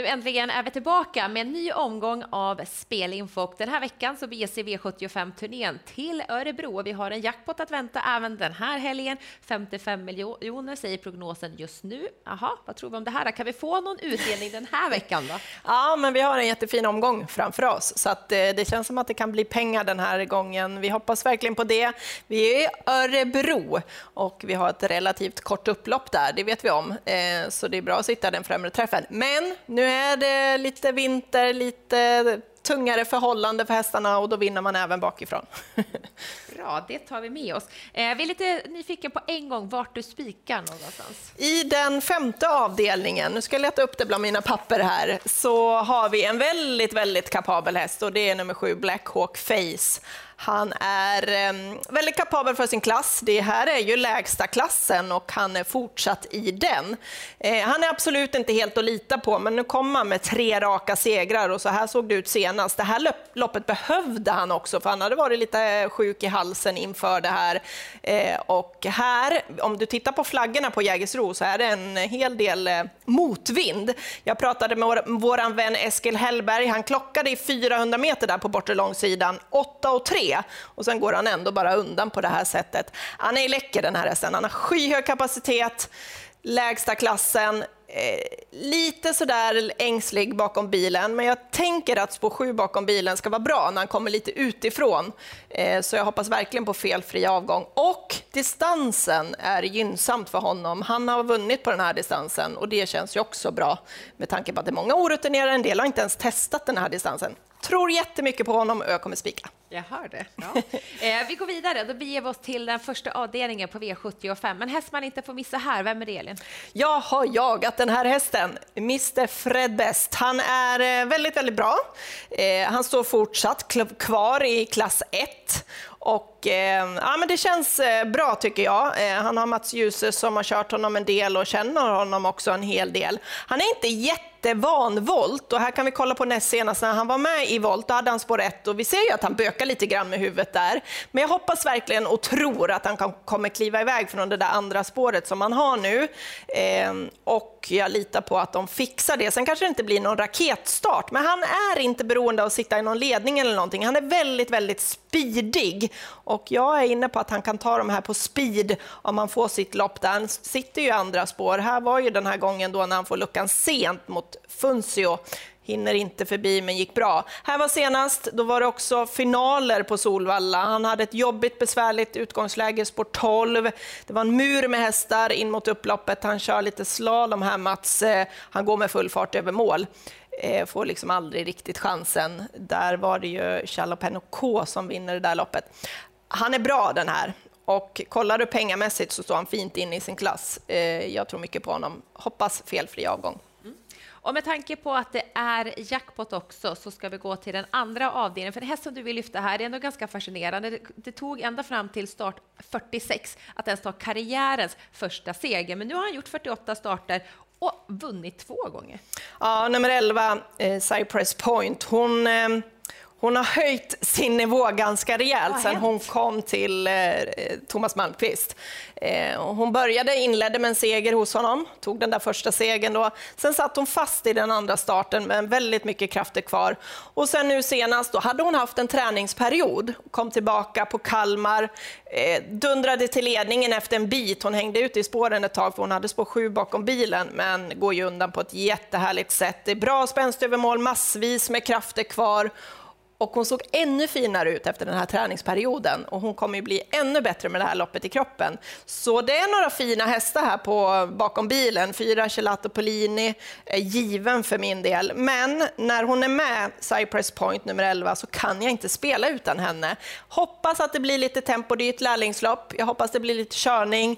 Nu äntligen är vi tillbaka med en ny omgång av Spelinfo. Den här veckan så beger sig V75-turnén till Örebro. Vi har en jackpot att vänta även den här helgen. 55 miljoner säger prognosen just nu. Jaha, vad tror vi om det här? Kan vi få någon utdelning den här veckan då? Ja, men vi har en jättefin omgång framför oss, så att, eh, det känns som att det kan bli pengar den här gången. Vi hoppas verkligen på det. Vi är i Örebro och vi har ett relativt kort upplopp där, det vet vi om, eh, så det är bra att sitta den främre träffen. Men nu är det lite vinter, lite tungare förhållande för hästarna och då vinner man även bakifrån. Bra, det tar vi med oss. Eh, vi är lite nyfikna på en gång vart du spikar någonstans. I den femte avdelningen, nu ska jag leta upp det bland mina papper här, så har vi en väldigt, väldigt kapabel häst och det är nummer sju Black Hawk Face. Han är ehm, väldigt kapabel för sin klass. Det här är ju lägsta klassen och han är fortsatt i den. Eh, han är absolut inte helt att lita på, men nu kommer han med tre raka segrar och så här såg det ut senast. Det här loppet behövde han också, för han hade varit lite eh, sjuk i halsen inför det här. Eh, och här, om du tittar på flaggorna på Jägersro så är det en hel del motvind. Jag pratade med vår, vän Eskil Hellberg. Han klockade i 400 meter där på bortre långsidan, 8 och 3 och sen går han ändå bara undan på det här sättet. Han är läcker den här hästen, han har skyhög kapacitet, lägsta klassen, eh, lite sådär ängslig bakom bilen, men jag tänker att spår 7 bakom bilen ska vara bra när han kommer lite utifrån. Eh, så jag hoppas verkligen på felfri avgång. Och distansen är gynnsamt för honom. Han har vunnit på den här distansen och det känns ju också bra med tanke på att det är många orutinerade, en del har inte ens testat den här distansen. Tror jättemycket på honom och jag kommer spika. Jag hör det. Ja. eh, vi går vidare. Då beger vi oss till den första avdelningen på V75. Men häst man inte får missa här, vem är det Elin? Jag har jagat den här hästen, Mr Fred Best. Han är eh, väldigt, väldigt bra. Eh, han står fortsatt kvar i klass 1 och, eh, ja, men det känns eh, bra tycker jag. Eh, han har Mats Djuse som har kört honom en del och känner honom också en hel del. Han är inte jättevan volt och här kan vi kolla på näst senast när han var med i volt, då hade han spår 1 och vi ser ju att han bökar lite grann med huvudet där. Men jag hoppas verkligen och tror att han kan, kommer kliva iväg från det där andra spåret som han har nu. Eh, och jag litar på att de fixar det. Sen kanske det inte blir någon raketstart, men han är inte beroende av att sitta i någon ledning eller någonting. Han är väldigt, väldigt speedig och jag är inne på att han kan ta de här på speed om han får sitt lopp där. Han sitter ju i andra spår. Här var ju den här gången då när han får luckan sent mot Funzio hinner inte förbi men gick bra. Här var senast, då var det också finaler på Solvalla. Han hade ett jobbigt besvärligt utgångsläge, spår 12. Det var en mur med hästar in mot upploppet. Han kör lite slalom här Mats. Eh, han går med full fart över mål eh, får liksom aldrig riktigt chansen. Där var det ju Jalopeno K som vinner det där loppet. Han är bra den här och kollar du pengamässigt så står han fint in i sin klass. Eh, jag tror mycket på honom. Hoppas felfri avgång. Mm. Och med tanke på att det är jackpot också så ska vi gå till den andra avdelningen. För det här som du vill lyfta här är ändå ganska fascinerande. Det, tog ända fram till start 46 att ens ta karriärens första seger. Men nu har han gjort 48 starter och vunnit två gånger. Ja, nummer 11, eh, Cypress Point, hon eh hon har höjt sin nivå ganska rejält sen hon kom till eh, Thomas Malmqvist. Eh, hon började, inledde med en seger hos honom, tog den där första segern då. Sen satt hon fast i den andra starten med väldigt mycket krafter kvar. Och sen nu senast då hade hon haft en träningsperiod, kom tillbaka på Kalmar, eh, dundrade till ledningen efter en bit. Hon hängde ut i spåren ett tag för hon hade spår sju bakom bilen, men går ju undan på ett jättehärligt sätt. Det är bra spänst över mål, massvis med krafter kvar och hon såg ännu finare ut efter den här träningsperioden och hon kommer ju bli ännu bättre med det här loppet i kroppen. Så det är några fina hästar här på, bakom bilen. Fyra Gelato Polini, är given för min del. Men när hon är med, Cypress Point nummer 11, så kan jag inte spela utan henne. Hoppas att det blir lite tempo, det är ett lärlingslopp. Jag hoppas det blir lite körning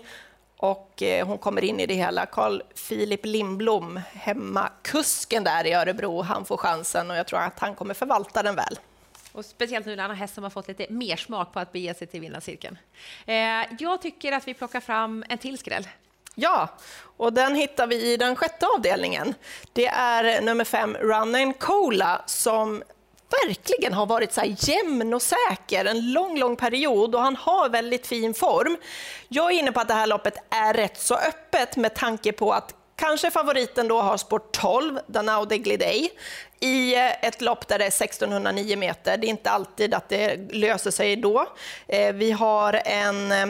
och eh, hon kommer in i det hela. Carl Philip Lindblom, hemmakusken där i Örebro, han får chansen och jag tror att han kommer förvalta den väl. Och speciellt nu när han har häst som har fått lite mer smak på att bege sig till vinnarcirkeln. Eh, jag tycker att vi plockar fram en till skräll. Ja, och den hittar vi i den sjätte avdelningen. Det är nummer fem, Run Cola, som verkligen har varit så här jämn och säker en lång, lång period och han har väldigt fin form. Jag är inne på att det här loppet är rätt så öppet med tanke på att Kanske favoriten då har spår 12, Danao de Glidey, i eh, ett lopp där det är 1609 meter. Det är inte alltid att det löser sig då. Eh, vi har en eh,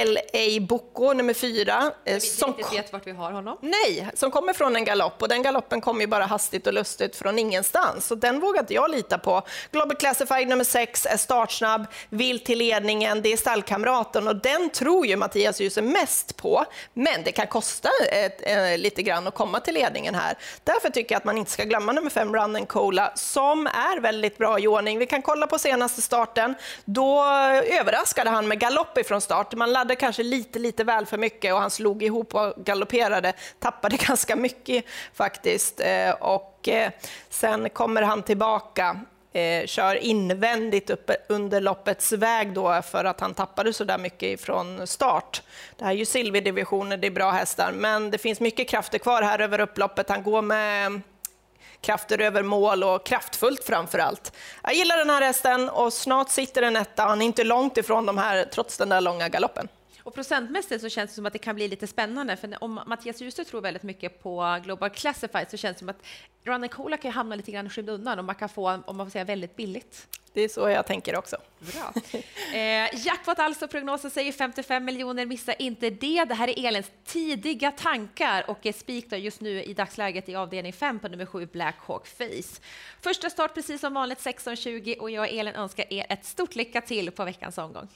L.A. Bocco, nummer fyra. Eh, som inte vet vart vi har honom. Nej, som kommer från en galopp och den galoppen kommer ju bara hastigt och lustigt från ingenstans. Så den vågar inte jag lita på. Global Classified nummer sex är startsnabb, vill till ledningen, det är stallkamraten och den tror ju Mattias Djuse mest på. Men det kan kosta ett, äh, lite grann att komma till ledningen här. Därför tycker jag att man inte ska glömma nummer fem, Run and Cola, som är väldigt bra i ordning. Vi kan kolla på senaste starten. Då överraskade han med galopp ifrån start. Man laddade kanske lite, lite väl för mycket och han slog ihop och galopperade, tappade ganska mycket faktiskt. Eh, och eh, sen kommer han tillbaka Eh, kör invändigt upp under loppets väg då för att han tappade så där mycket från start. Det här är ju silverdivisioner, det är bra hästar, men det finns mycket krafter kvar här över upploppet. Han går med mm, krafter över mål och kraftfullt framför allt. Jag gillar den här hästen och snart sitter den etta. Han är inte långt ifrån de här trots den där långa galoppen. Och procentmässigt så känns det som att det kan bli lite spännande, för om Mattias Djuse tror väldigt mycket på Global Classified så känns det som att Run Cola kan hamna lite grann i skymundan och man kan få, om man får säga, väldigt billigt. Det är så jag tänker också. Bra. Eh, jackpot alltså, prognosen säger 55 miljoner, missa inte det. Det här är Elins tidiga tankar och är spik just nu i dagsläget i avdelning 5 på nummer 7 Black Hawk Face. Första start precis som vanligt 16.20 och jag och Elin önskar er ett stort lycka till på veckans omgång.